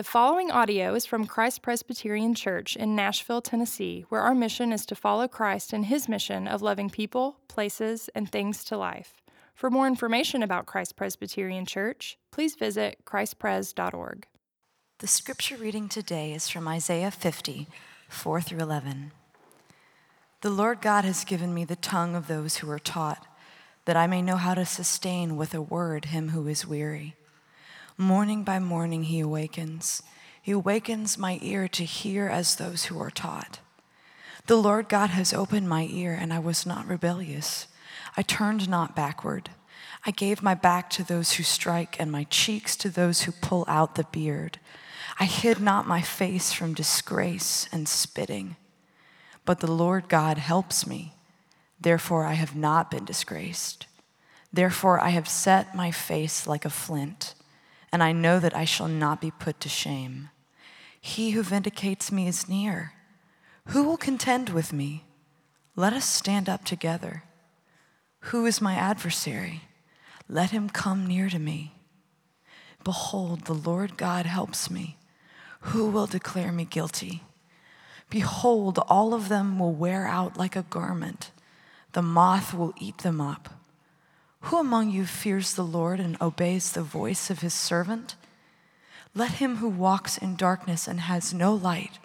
The following audio is from Christ Presbyterian Church in Nashville, Tennessee, where our mission is to follow Christ in his mission of loving people, places, and things to life. For more information about Christ Presbyterian Church, please visit christpres.org. The scripture reading today is from Isaiah 50, 4 through 11. The Lord God has given me the tongue of those who are taught, that I may know how to sustain with a word him who is weary. Morning by morning he awakens. He awakens my ear to hear as those who are taught. The Lord God has opened my ear, and I was not rebellious. I turned not backward. I gave my back to those who strike, and my cheeks to those who pull out the beard. I hid not my face from disgrace and spitting. But the Lord God helps me. Therefore, I have not been disgraced. Therefore, I have set my face like a flint and I know that I shall not be put to shame. He who vindicates me is near. Who will contend with me? Let us stand up together. Who is my adversary? Let him come near to me. Behold, the Lord God helps me. Who will declare me guilty? Behold, all of them will wear out like a garment. The moth will eat them up. Who among you fears the Lord and obeys the voice of his servant? Let him who walks in darkness and has no light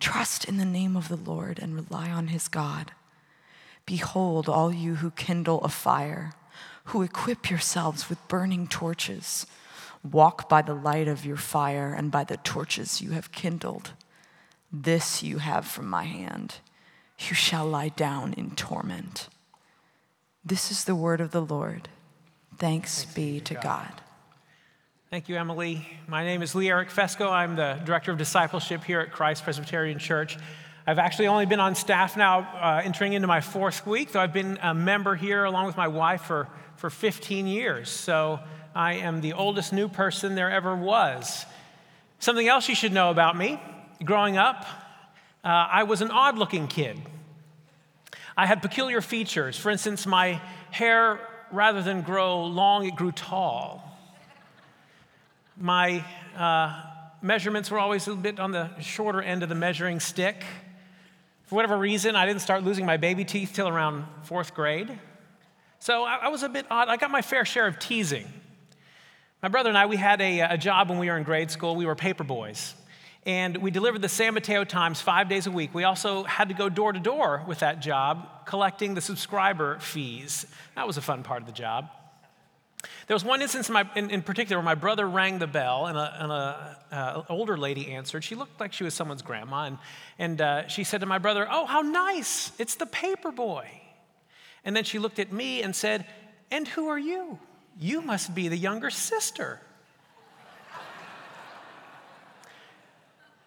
trust in the name of the Lord and rely on his God. Behold, all you who kindle a fire, who equip yourselves with burning torches, walk by the light of your fire and by the torches you have kindled. This you have from my hand. You shall lie down in torment. This is the word of the Lord. Thanks, Thanks be to God. God. Thank you, Emily. My name is Lee Eric Fesco. I'm the Director of Discipleship here at Christ Presbyterian Church. I've actually only been on staff now, uh, entering into my fourth week, though I've been a member here along with my wife for, for 15 years. So I am the oldest new person there ever was. Something else you should know about me growing up, uh, I was an odd looking kid. I had peculiar features. For instance, my hair, rather than grow long, it grew tall. My uh, measurements were always a bit on the shorter end of the measuring stick. For whatever reason, I didn't start losing my baby teeth till around fourth grade. So I, I was a bit odd. I got my fair share of teasing. My brother and I, we had a, a job when we were in grade school. We were paper boys and we delivered the San Mateo Times five days a week. We also had to go door to door with that job, collecting the subscriber fees. That was a fun part of the job. There was one instance in, my, in, in particular where my brother rang the bell and an uh, older lady answered. She looked like she was someone's grandma, and, and uh, she said to my brother, Oh, how nice! It's the paper boy. And then she looked at me and said, And who are you? You must be the younger sister.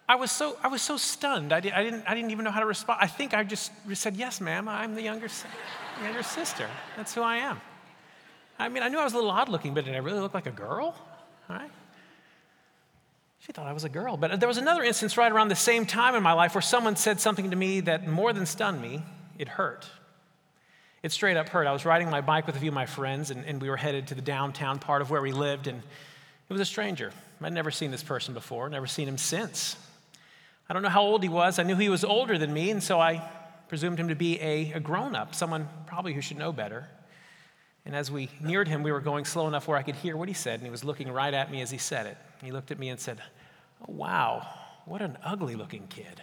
I was so, I was so stunned. I, did, I, didn't, I didn't even know how to respond. I think I just said, Yes, ma'am, I'm the younger, younger sister. That's who I am. I mean, I knew I was a little odd looking, but did I really look like a girl? All right. She thought I was a girl. But there was another instance right around the same time in my life where someone said something to me that more than stunned me, it hurt. It straight up hurt. I was riding my bike with a few of my friends, and, and we were headed to the downtown part of where we lived, and it was a stranger. I'd never seen this person before, never seen him since. I don't know how old he was. I knew he was older than me, and so I presumed him to be a, a grown up, someone probably who should know better. And as we neared him, we were going slow enough where I could hear what he said, and he was looking right at me as he said it. He looked at me and said, oh, Wow, what an ugly looking kid.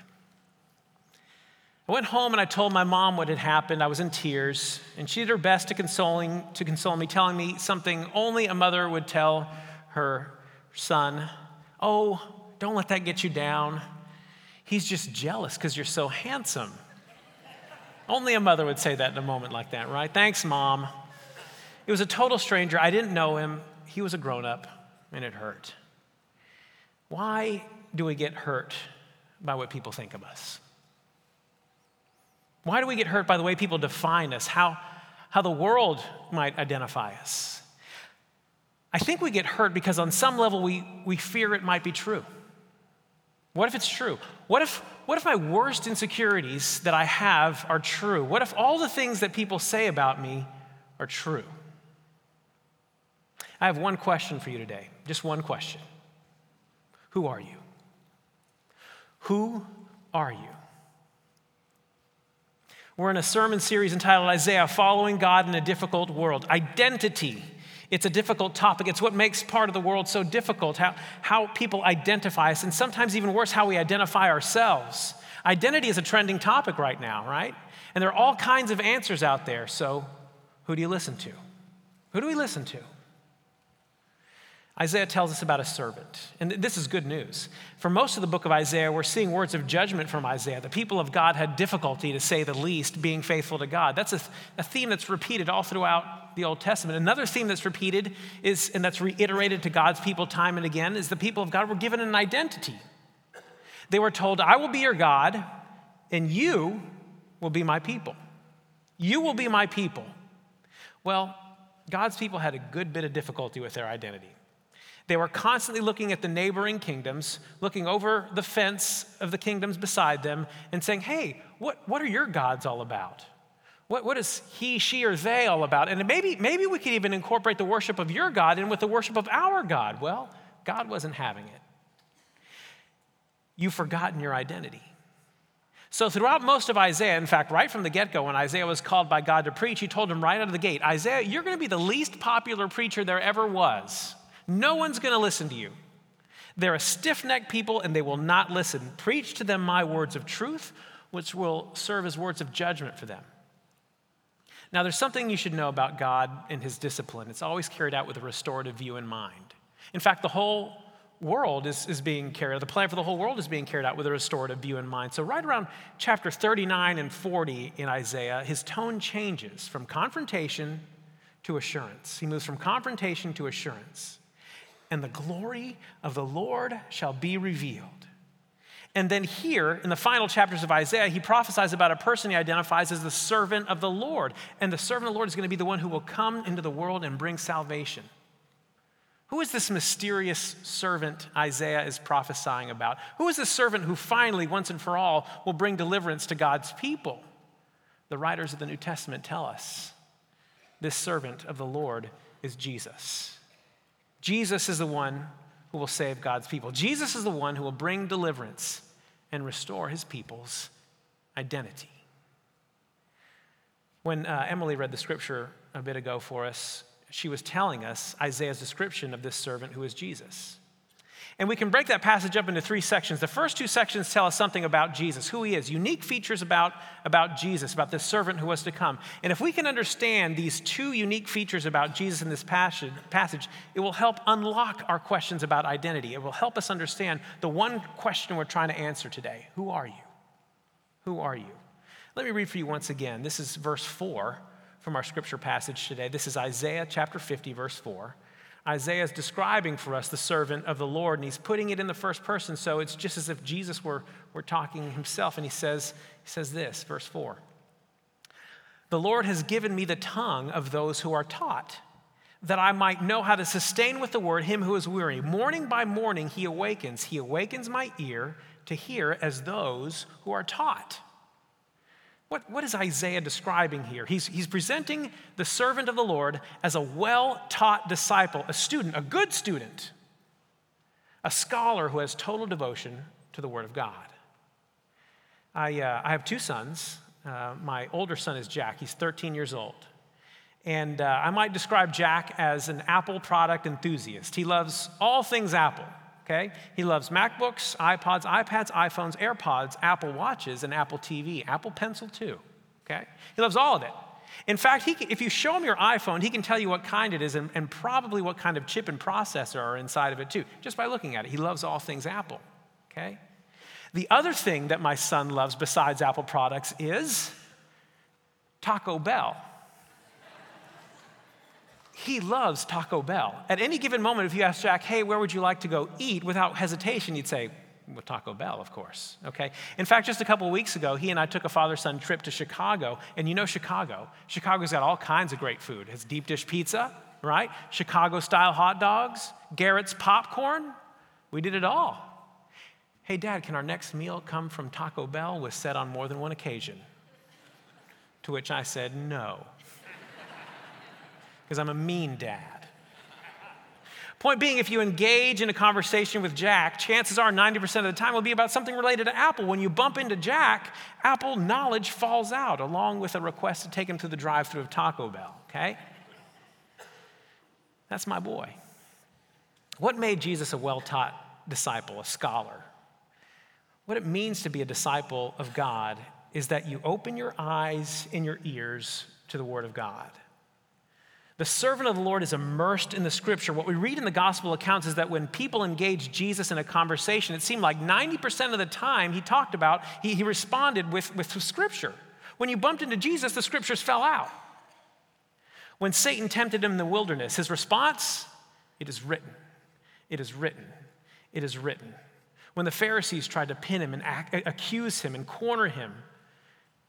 I went home and I told my mom what had happened. I was in tears, and she did her best to, consoling, to console me, telling me something only a mother would tell her son Oh, don't let that get you down. He's just jealous because you're so handsome. Only a mother would say that in a moment like that, right? Thanks, mom. It was a total stranger. I didn't know him. He was a grown up, and it hurt. Why do we get hurt by what people think of us? Why do we get hurt by the way people define us, how, how the world might identify us? I think we get hurt because on some level we, we fear it might be true. What if it's true? What if, what if my worst insecurities that I have are true? What if all the things that people say about me are true? I have one question for you today, just one question. Who are you? Who are you? We're in a sermon series entitled Isaiah Following God in a Difficult World. Identity. It's a difficult topic. It's what makes part of the world so difficult, how, how people identify us, and sometimes even worse, how we identify ourselves. Identity is a trending topic right now, right? And there are all kinds of answers out there. So, who do you listen to? Who do we listen to? Isaiah tells us about a servant. And this is good news. For most of the book of Isaiah, we're seeing words of judgment from Isaiah. The people of God had difficulty, to say the least, being faithful to God. That's a, a theme that's repeated all throughout the Old Testament. Another theme that's repeated is, and that's reiterated to God's people time and again, is the people of God were given an identity. They were told, I will be your God, and you will be my people. You will be my people. Well, God's people had a good bit of difficulty with their identity. They were constantly looking at the neighboring kingdoms, looking over the fence of the kingdoms beside them, and saying, Hey, what, what are your gods all about? What, what is he, she, or they all about? And maybe, maybe we could even incorporate the worship of your God in with the worship of our God. Well, God wasn't having it. You've forgotten your identity. So, throughout most of Isaiah, in fact, right from the get go, when Isaiah was called by God to preach, he told him right out of the gate Isaiah, you're going to be the least popular preacher there ever was. No one's going to listen to you. They're a stiff necked people and they will not listen. Preach to them my words of truth, which will serve as words of judgment for them. Now, there's something you should know about God and his discipline. It's always carried out with a restorative view in mind. In fact, the whole world is, is being carried out, the plan for the whole world is being carried out with a restorative view in mind. So, right around chapter 39 and 40 in Isaiah, his tone changes from confrontation to assurance. He moves from confrontation to assurance and the glory of the Lord shall be revealed. And then here, in the final chapters of Isaiah, he prophesies about a person he identifies as the servant of the Lord. And the servant of the Lord is going to be the one who will come into the world and bring salvation. Who is this mysterious servant Isaiah is prophesying about? Who is this servant who finally, once and for all, will bring deliverance to God's people? The writers of the New Testament tell us this servant of the Lord is Jesus. Jesus is the one who will save God's people. Jesus is the one who will bring deliverance and restore his people's identity. When uh, Emily read the scripture a bit ago for us, she was telling us Isaiah's description of this servant who is Jesus. And we can break that passage up into three sections. The first two sections tell us something about Jesus, who he is, unique features about, about Jesus, about this servant who was to come. And if we can understand these two unique features about Jesus in this passage, passage, it will help unlock our questions about identity. It will help us understand the one question we're trying to answer today Who are you? Who are you? Let me read for you once again. This is verse 4 from our scripture passage today. This is Isaiah chapter 50, verse 4. Isaiah is describing for us the servant of the Lord, and he's putting it in the first person, so it's just as if Jesus were, were talking himself. And he says, he says this, verse 4 The Lord has given me the tongue of those who are taught, that I might know how to sustain with the word him who is weary. Morning by morning he awakens. He awakens my ear to hear as those who are taught. What, what is Isaiah describing here? He's, he's presenting the servant of the Lord as a well taught disciple, a student, a good student, a scholar who has total devotion to the Word of God. I, uh, I have two sons. Uh, my older son is Jack, he's 13 years old. And uh, I might describe Jack as an Apple product enthusiast. He loves all things Apple okay? He loves MacBooks, iPods, iPads, iPhones, AirPods, Apple Watches, and Apple TV, Apple Pencil too, okay? He loves all of it. In fact, he can, if you show him your iPhone, he can tell you what kind it is and, and probably what kind of chip and processor are inside of it too, just by looking at it. He loves all things Apple, okay? The other thing that my son loves besides Apple products is Taco Bell he loves Taco Bell. At any given moment, if you ask Jack, hey, where would you like to go eat? Without hesitation, he'd say, well, Taco Bell, of course. Okay? In fact, just a couple of weeks ago, he and I took a father son trip to Chicago. And you know Chicago. Chicago's got all kinds of great food. It has deep dish pizza, right? Chicago style hot dogs, Garrett's popcorn. We did it all. Hey, Dad, can our next meal come from Taco Bell? was said on more than one occasion. To which I said, no because I'm a mean dad. Point being, if you engage in a conversation with Jack, chances are 90% of the time will be about something related to Apple. When you bump into Jack, Apple knowledge falls out along with a request to take him to the drive through of Taco Bell, okay? That's my boy. What made Jesus a well taught disciple, a scholar? What it means to be a disciple of God is that you open your eyes and your ears to the Word of God. The servant of the Lord is immersed in the scripture. What we read in the gospel accounts is that when people engaged Jesus in a conversation, it seemed like 90% of the time he talked about, he, he responded with, with scripture. When you bumped into Jesus, the scriptures fell out. When Satan tempted him in the wilderness, his response, it is written, it is written, it is written. When the Pharisees tried to pin him and accuse him and corner him,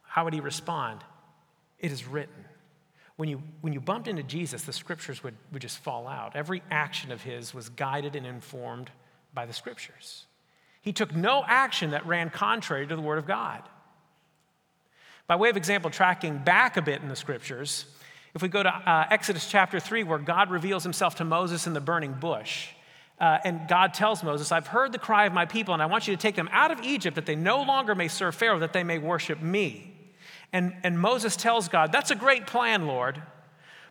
how would he respond? It is written. When you, when you bumped into Jesus, the scriptures would, would just fall out. Every action of his was guided and informed by the scriptures. He took no action that ran contrary to the word of God. By way of example, tracking back a bit in the scriptures, if we go to uh, Exodus chapter 3, where God reveals himself to Moses in the burning bush, uh, and God tells Moses, I've heard the cry of my people, and I want you to take them out of Egypt that they no longer may serve Pharaoh, that they may worship me. And, and Moses tells God, That's a great plan, Lord.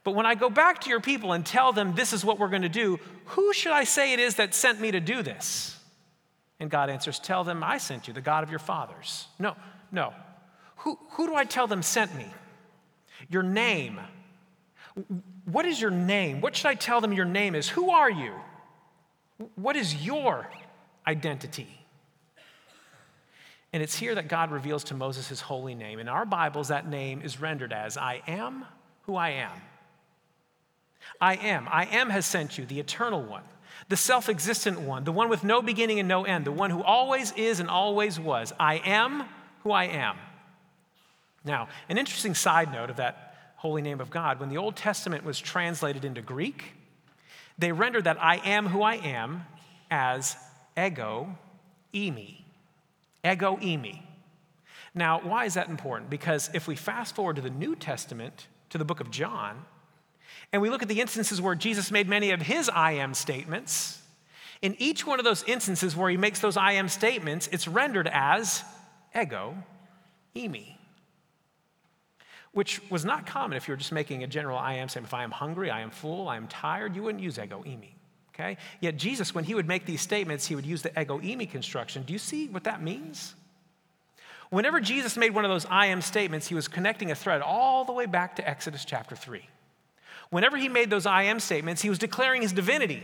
But when I go back to your people and tell them this is what we're going to do, who should I say it is that sent me to do this? And God answers, Tell them I sent you, the God of your fathers. No, no. Who, who do I tell them sent me? Your name. What is your name? What should I tell them your name is? Who are you? What is your identity? And it's here that God reveals to Moses his holy name. In our Bibles, that name is rendered as I am who I am. I am. I am has sent you, the eternal one, the self existent one, the one with no beginning and no end, the one who always is and always was. I am who I am. Now, an interesting side note of that holy name of God, when the Old Testament was translated into Greek, they rendered that I am who I am as ego eimi. Ego eimi. Now, why is that important? Because if we fast forward to the New Testament, to the book of John, and we look at the instances where Jesus made many of his I am statements, in each one of those instances where he makes those I am statements, it's rendered as ego eimi which was not common if you were just making a general I am statement. If I am hungry, I am full, I am tired, you wouldn't use ego eimi. Okay? Yet Jesus, when he would make these statements, he would use the ego eimi construction. Do you see what that means? Whenever Jesus made one of those I am statements, he was connecting a thread all the way back to Exodus chapter 3. Whenever he made those I am statements, he was declaring his divinity.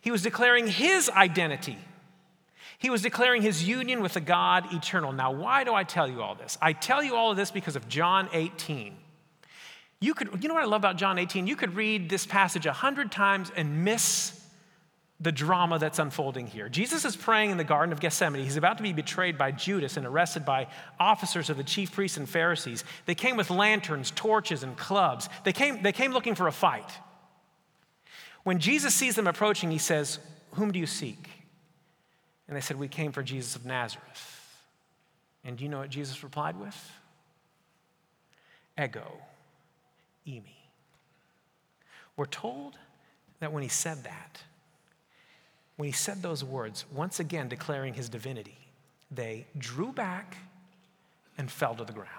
He was declaring his identity. He was declaring his union with the God eternal. Now, why do I tell you all this? I tell you all of this because of John 18. You could, you know what I love about John 18? You could read this passage a hundred times and miss the drama that's unfolding here. Jesus is praying in the Garden of Gethsemane. He's about to be betrayed by Judas and arrested by officers of the chief priests and Pharisees. They came with lanterns, torches, and clubs. They came, they came looking for a fight. When Jesus sees them approaching, he says, Whom do you seek? And they said, We came for Jesus of Nazareth. And do you know what Jesus replied with? Ego, eimi. We're told that when he said that, when he said those words, once again declaring his divinity, they drew back and fell to the ground.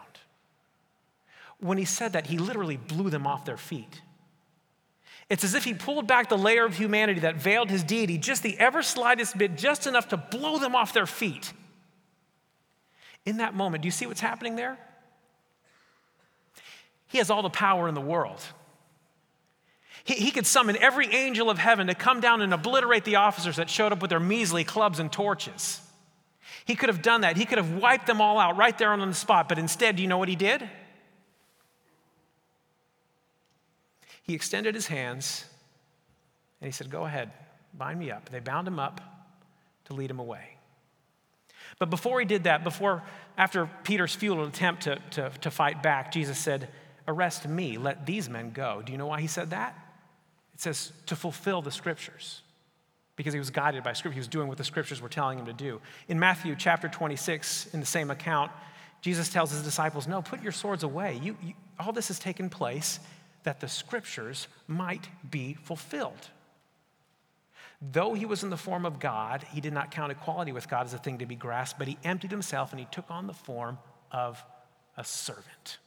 When he said that, he literally blew them off their feet. It's as if he pulled back the layer of humanity that veiled his deity just the ever slightest bit, just enough to blow them off their feet. In that moment, do you see what's happening there? He has all the power in the world. He, he could summon every angel of heaven to come down and obliterate the officers that showed up with their measly clubs and torches. He could have done that. He could have wiped them all out right there on the spot, but instead, do you know what he did? He extended his hands and he said, Go ahead, bind me up. They bound him up to lead him away. But before he did that, before, after Peter's futile attempt to, to, to fight back, Jesus said, Arrest me, let these men go. Do you know why he said that? Says, To fulfill the scriptures. Because he was guided by scripture. He was doing what the scriptures were telling him to do. In Matthew chapter 26, in the same account, Jesus tells his disciples, No, put your swords away. You, you, all this has taken place that the scriptures might be fulfilled. Though he was in the form of God, he did not count equality with God as a thing to be grasped, but he emptied himself and he took on the form of a servant.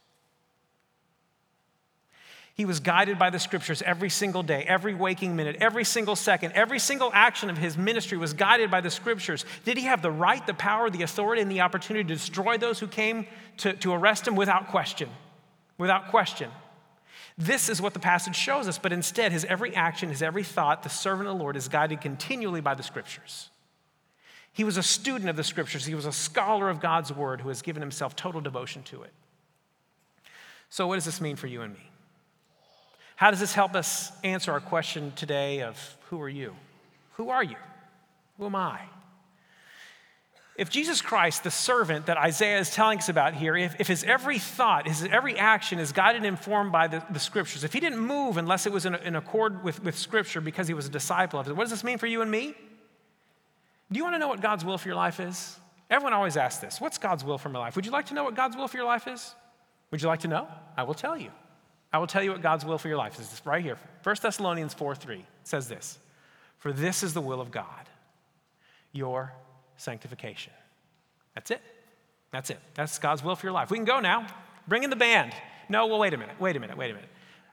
He was guided by the scriptures every single day, every waking minute, every single second, every single action of his ministry was guided by the scriptures. Did he have the right, the power, the authority, and the opportunity to destroy those who came to, to arrest him? Without question. Without question. This is what the passage shows us, but instead, his every action, his every thought, the servant of the Lord is guided continually by the scriptures. He was a student of the scriptures, he was a scholar of God's word who has given himself total devotion to it. So, what does this mean for you and me? How does this help us answer our question today of who are you? Who are you? Who am I? If Jesus Christ, the servant that Isaiah is telling us about here, if, if his every thought, his every action is guided and informed by the, the scriptures, if he didn't move unless it was in, in accord with, with scripture because he was a disciple of it, what does this mean for you and me? Do you want to know what God's will for your life is? Everyone always asks this What's God's will for my life? Would you like to know what God's will for your life is? Would you like to know? I will tell you. I will tell you what God's will for your life is. Right here. 1 Thessalonians 4 3 says this For this is the will of God, your sanctification. That's it. That's it. That's God's will for your life. We can go now. Bring in the band. No, well, wait a minute. Wait a minute. Wait a minute.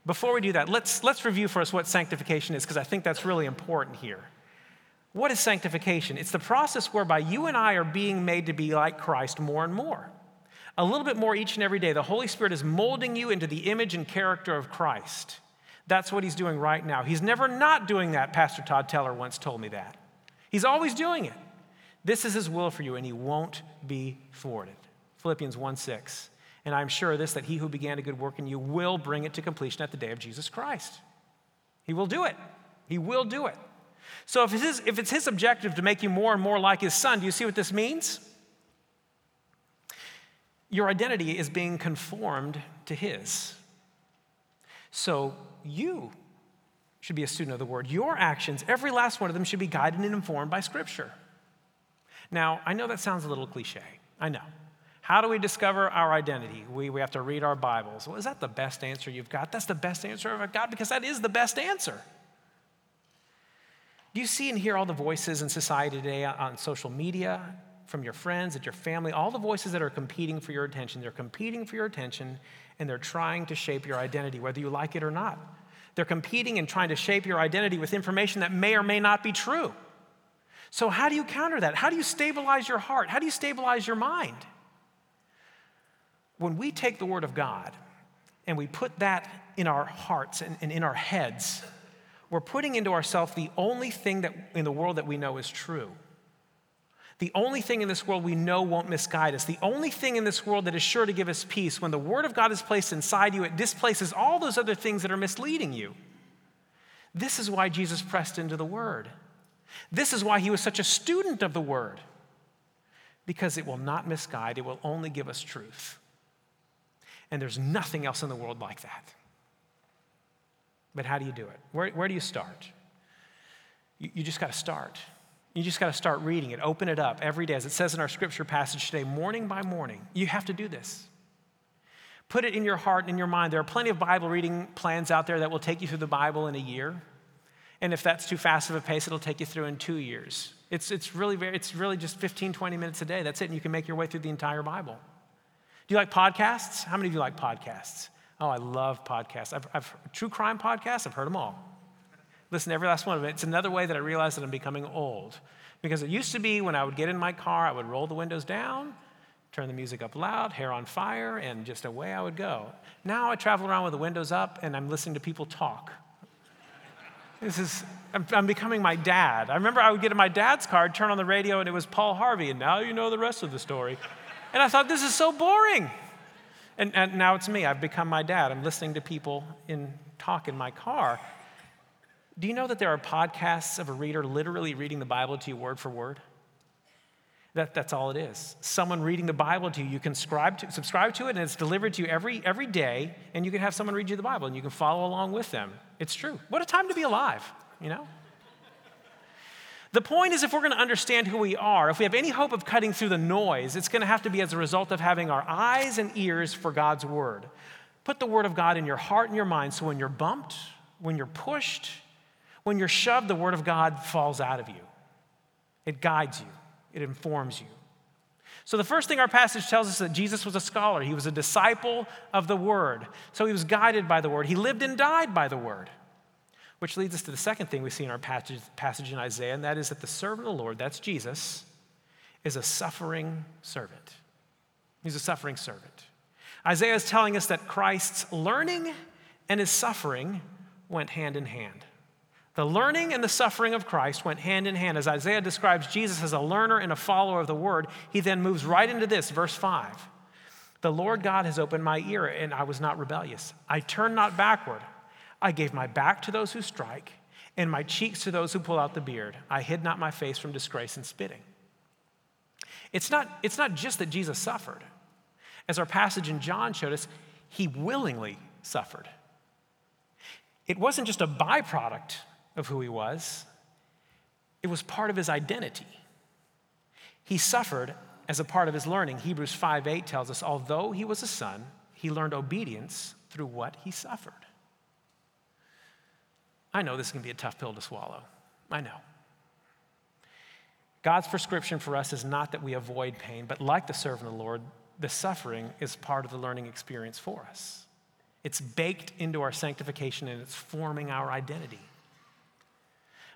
Before we do that, let's, let's review for us what sanctification is, because I think that's really important here. What is sanctification? It's the process whereby you and I are being made to be like Christ more and more. A little bit more each and every day. The Holy Spirit is molding you into the image and character of Christ. That's what He's doing right now. He's never not doing that, Pastor Todd Teller once told me that. He's always doing it. This is his will for you, and he won't be thwarted. Philippians 1 6. And I'm sure of this, that he who began a good work in you will bring it to completion at the day of Jesus Christ. He will do it. He will do it. So if it's his, if it's his objective to make you more and more like his son, do you see what this means? Your identity is being conformed to his. So you should be a student of the word. Your actions, every last one of them, should be guided and informed by scripture. Now, I know that sounds a little cliche. I know. How do we discover our identity? We, we have to read our Bibles. Well, is that the best answer you've got? That's the best answer I've got because that is the best answer. Do you see and hear all the voices in society today on social media, from your friends, at your family, all the voices that are competing for your attention? They're competing for your attention and they're trying to shape your identity, whether you like it or not. They're competing and trying to shape your identity with information that may or may not be true. So, how do you counter that? How do you stabilize your heart? How do you stabilize your mind? When we take the Word of God and we put that in our hearts and, and in our heads, we're putting into ourselves the only thing that in the world that we know is true. The only thing in this world we know won't misguide us. The only thing in this world that is sure to give us peace. When the Word of God is placed inside you, it displaces all those other things that are misleading you. This is why Jesus pressed into the Word. This is why he was such a student of the word, because it will not misguide, it will only give us truth. And there's nothing else in the world like that. But how do you do it? Where, where do you start? You, you just got to start. You just got to start reading it, open it up every day. As it says in our scripture passage today, morning by morning, you have to do this. Put it in your heart and in your mind. There are plenty of Bible reading plans out there that will take you through the Bible in a year. And if that's too fast of a pace, it'll take you through in two years. It's, it's, really, very, it's really just 15, 20 minutes a day. That's it. And you can make your way through the entire Bible. Do you like podcasts? How many of you like podcasts? Oh, I love podcasts. I've, I've true crime podcasts, I've heard them all. Listen to every last one of it. It's another way that I realize that I'm becoming old. Because it used to be when I would get in my car, I would roll the windows down, turn the music up loud, hair on fire, and just away I would go. Now I travel around with the windows up and I'm listening to people talk this is, I'm, I'm, becoming my dad. I remember I would get in my dad's car, turn on the radio, and it was Paul Harvey, and now you know the rest of the story. And I thought, this is so boring. And, and now it's me. I've become my dad. I'm listening to people in talk in my car. Do you know that there are podcasts of a reader literally reading the Bible to you word for word? That, that's all it is. Someone reading the Bible to you. You can subscribe to, subscribe to it, and it's delivered to you every, every day, and you can have someone read you the Bible, and you can follow along with them. It's true. What a time to be alive, you know? The point is, if we're going to understand who we are, if we have any hope of cutting through the noise, it's going to have to be as a result of having our eyes and ears for God's Word. Put the Word of God in your heart and your mind so when you're bumped, when you're pushed, When you're shoved, the Word of God falls out of you. It guides you, it informs you. So, the first thing our passage tells us that Jesus was a scholar. He was a disciple of the Word. So, he was guided by the Word. He lived and died by the Word. Which leads us to the second thing we see in our passage, passage in Isaiah, and that is that the servant of the Lord, that's Jesus, is a suffering servant. He's a suffering servant. Isaiah is telling us that Christ's learning and his suffering went hand in hand. The learning and the suffering of Christ went hand in hand. As Isaiah describes Jesus as a learner and a follower of the word, he then moves right into this, verse 5. The Lord God has opened my ear, and I was not rebellious. I turned not backward. I gave my back to those who strike, and my cheeks to those who pull out the beard. I hid not my face from disgrace and spitting. It's not, it's not just that Jesus suffered. As our passage in John showed us, he willingly suffered. It wasn't just a byproduct of who he was, it was part of his identity. He suffered as a part of his learning. Hebrews 5 8 tells us, although he was a son, he learned obedience through what he suffered. I know this to be a tough pill to swallow. I know. God's prescription for us is not that we avoid pain, but like the servant of the Lord, the suffering is part of the learning experience for us. It's baked into our sanctification and it's forming our identity.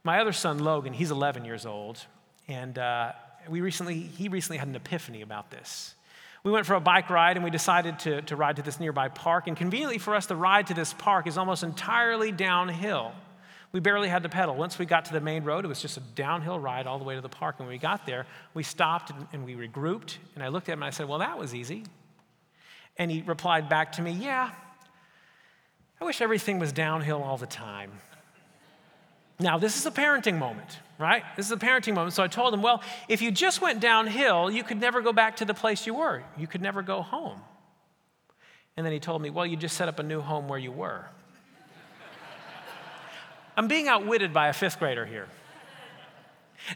My other son, Logan, he's 11 years old, and uh, we recently, he recently had an epiphany about this. We went for a bike ride and we decided to, to ride to this nearby park. And conveniently for us, the ride to this park is almost entirely downhill. We barely had to pedal. Once we got to the main road, it was just a downhill ride all the way to the park. And when we got there, we stopped and, and we regrouped. And I looked at him and I said, Well, that was easy. And he replied back to me, Yeah, I wish everything was downhill all the time. Now, this is a parenting moment, right? This is a parenting moment. So I told him, Well, if you just went downhill, you could never go back to the place you were. You could never go home. And then he told me, Well, you just set up a new home where you were. I'm being outwitted by a fifth grader here.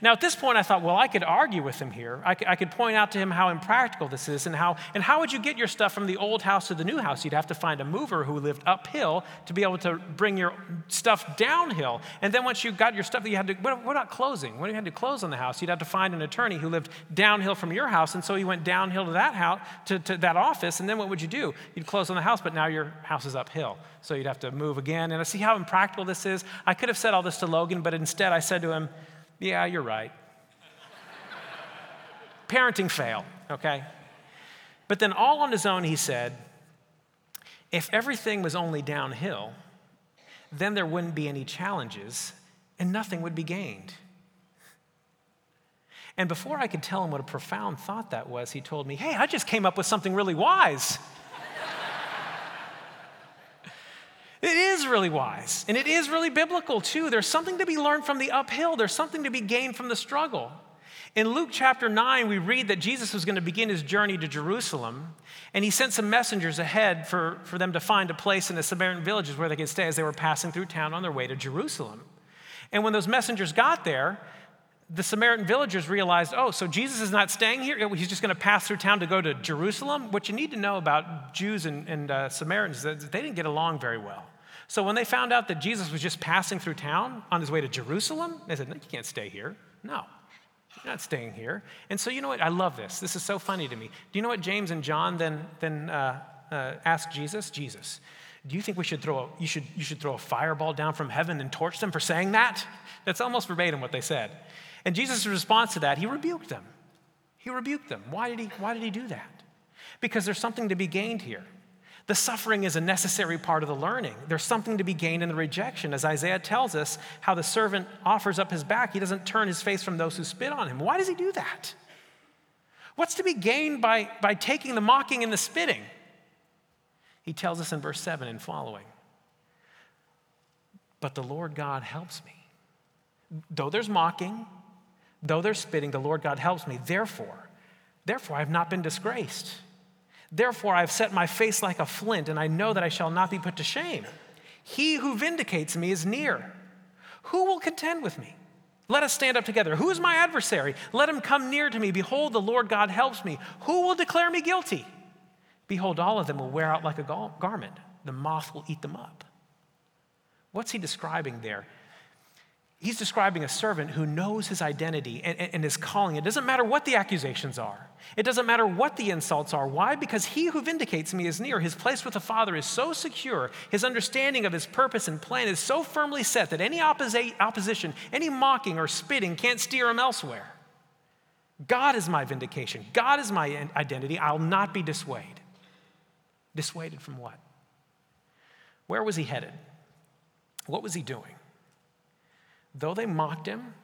Now, at this point, I thought, well, I could argue with him here. I could, I could, point out to him how impractical this is and how, and how would you get your stuff from the old house to the new house? You'd have to find a mover who lived uphill to be able to bring your stuff downhill. And then once you got your stuff, you had to, what, what about closing? When you had to close on the house, you'd have to find an attorney who lived downhill from your house. And so you went downhill to that house, to, to that office. And then what would you do? You'd close on the house, but now your house is uphill. So you'd have to move again. And I see how impractical this is. I could have said all this to Logan, but instead I said to him, yeah, you're right. Parenting fail, okay? But then, all on his own, he said, if everything was only downhill, then there wouldn't be any challenges and nothing would be gained. And before I could tell him what a profound thought that was, he told me, Hey, I just came up with something really wise. It is really wise, and it is really biblical too. There's something to be learned from the uphill, there's something to be gained from the struggle. In Luke chapter 9, we read that Jesus was going to begin his journey to Jerusalem, and he sent some messengers ahead for, for them to find a place in the Samaritan villages where they could stay as they were passing through town on their way to Jerusalem. And when those messengers got there, the Samaritan villagers realized, oh, so Jesus is not staying here. He's just going to pass through town to go to Jerusalem. What you need to know about Jews and, and uh, Samaritans is that they didn't get along very well. So when they found out that Jesus was just passing through town on his way to Jerusalem, they said, no, you can't stay here. No, you're not staying here. And so you know what? I love this. This is so funny to me. Do you know what James and John then, then uh, uh, asked Jesus? Jesus, do you think we should throw a, you should, you should throw a fireball down from heaven and torch them for saying that? That's almost verbatim what they said. And Jesus' response to that, he rebuked them. He rebuked them. Why did he, why did he do that? Because there's something to be gained here. The suffering is a necessary part of the learning. There's something to be gained in the rejection. As Isaiah tells us, how the servant offers up his back, he doesn't turn his face from those who spit on him. Why does he do that? What's to be gained by, by taking the mocking and the spitting? He tells us in verse 7 and following. But the Lord God helps me. Though there's mocking, though there's spitting, the Lord God helps me. Therefore, therefore, I have not been disgraced. Therefore, I have set my face like a flint, and I know that I shall not be put to shame. He who vindicates me is near. Who will contend with me? Let us stand up together. Who is my adversary? Let him come near to me. Behold, the Lord God helps me. Who will declare me guilty? Behold, all of them will wear out like a garment. The moth will eat them up. What's he describing there? He's describing a servant who knows his identity and, and, his calling. It doesn't matter what the accusations are, it doesn't matter what the insults are. Why? Because he who vindicates me is near. His place with the Father is so secure, his understanding of his purpose and plan is so firmly set that any opposition, any mocking or spitting can't steer him elsewhere. God is my vindication, God is my identity. I'll not be dissuaded. Dissuaded from what? Where was he headed? What was he doing? Though they mocked him,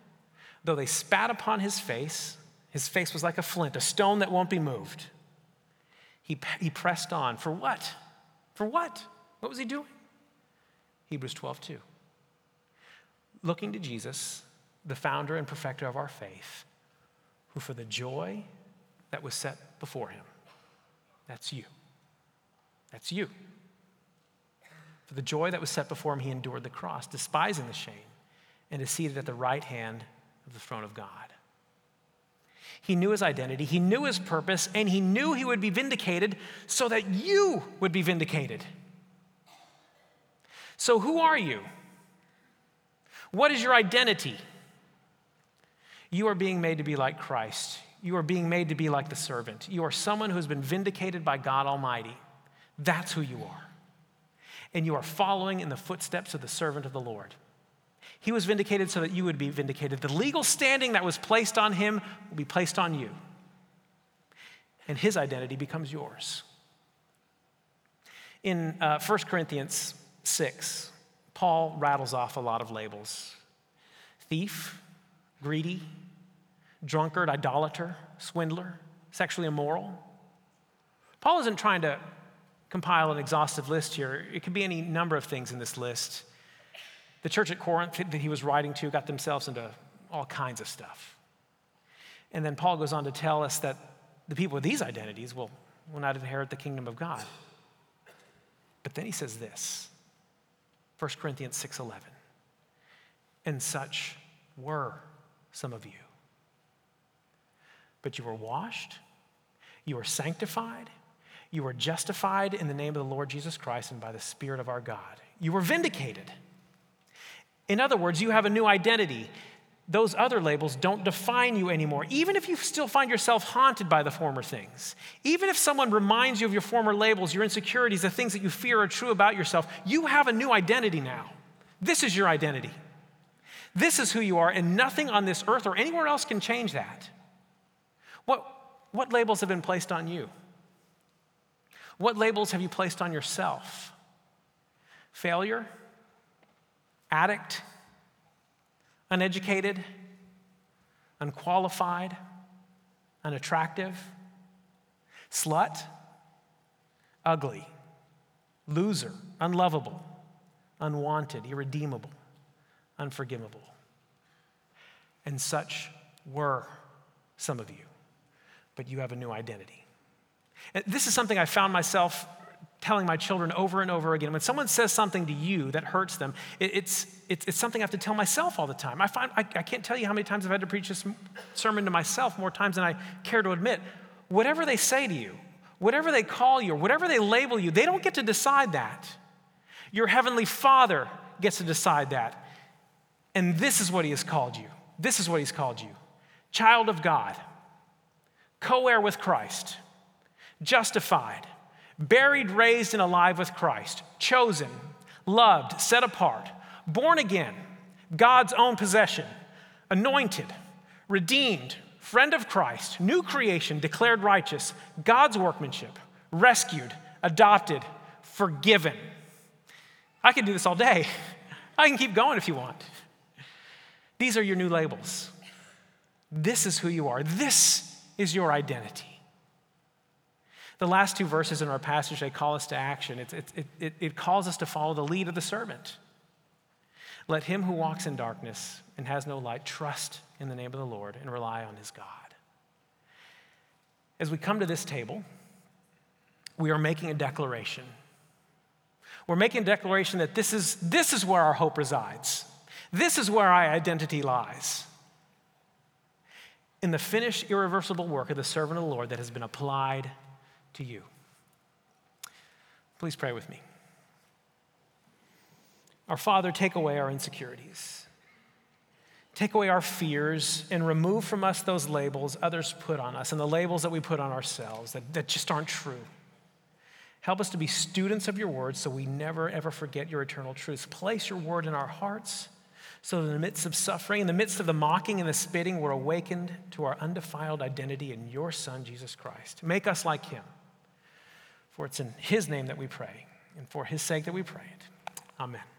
though they spat upon his face, his face was like a flint, a stone that won't be moved. He, he pressed on. For what? For what? What was he doing? Hebrews 12, 2. Looking to Jesus, the founder and perfecter of our faith, who for the joy that was set before him, that's you. That's you. For the joy that was set before him, he endured the cross, despising the shame and is seated at the right hand of the throne of God. He knew his identity, he knew his purpose, and he knew he would be vindicated so that you would be vindicated. So, who are you? What is your identity? You are being made to be like Christ. You are being made to be like the servant. You are someone who has been vindicated by God Almighty. That's who you are. And you are following in the footsteps of the servant of the Lord. He was vindicated so that you would be vindicated. The legal standing that was placed on him will be placed on you. And his identity becomes yours. In uh, 1 Corinthians 6, Paul rattles off a lot of labels thief, greedy, drunkard, idolater, swindler, sexually immoral. Paul isn't trying to compile an exhaustive list here. It could be any number of things in this list. The church at Corinth that he was writing to got themselves into all kinds of stuff. And then Paul goes on to tell us that the people with these identities will, will not inherit the kingdom of God. But then he says this 1 Corinthians 6:11. And such were some of you. But you were washed, you were sanctified, you were justified in the name of the Lord Jesus Christ and by the Spirit of our God. You were vindicated. In other words, you have a new identity. Those other labels don't define you anymore, even if you still find yourself haunted by the former things. Even if someone reminds you of your former labels, your insecurities, the things that you fear are true about yourself, you have a new identity now. This is your identity. This is who you are, and nothing on this earth or anywhere else can change that. What, what labels have been placed on you? What labels have you placed on yourself? Failure? addict, uneducated, unqualified, unattractive, slut, ugly, loser, unlovable, unwanted, irredeemable, unforgivable. And such were some of you, but you have a new identity. This is something I found myself telling my children over and over again. When someone says something to you that hurts them, it, it's, it's, it's, something I have to tell myself all the time. I, find, I, I can't tell you how many times I've had to preach this sermon to myself more times than I care to admit. Whatever they say to you, whatever they call you, or whatever they label you, they don't get to decide that. Your heavenly Father gets to decide that. And this is what He has called you. This is what He's called you child of God, co heir with Christ, justified buried, raised, and alive with Christ, chosen, loved, set apart, born again, God's own possession, anointed, redeemed, friend of Christ, new creation, declared righteous, God's workmanship, rescued, adopted, forgiven. I can do this all day. I can keep going if you want. These are your new labels. This is who you are. This is your identity. The last two verses in our passage, they call us to action. It, it, it, it calls us to follow the lead of the servant. Let him who walks in darkness and has no light trust in the name of the Lord and rely on his God. As we come to this table, we are making a declaration. We're making a declaration that this is, this is where our hope resides. This is where our identity lies. In the finished, irreversible work of the servant of the Lord that has been applied to you. Please pray with me. Our Father, take away our insecurities. Take away our fears and remove from us those labels others put on us and the labels that we put on ourselves that, that just aren't true. Help us to be students of your word so we never, ever forget your eternal truths. Place your word in our hearts so that in the midst of suffering, in the midst of the mocking and the spitting, we're awakened to our undefiled identity in your Son, Jesus Christ. Make us like him. For it's in his name that we pray, and for his sake that we pray it. Amen.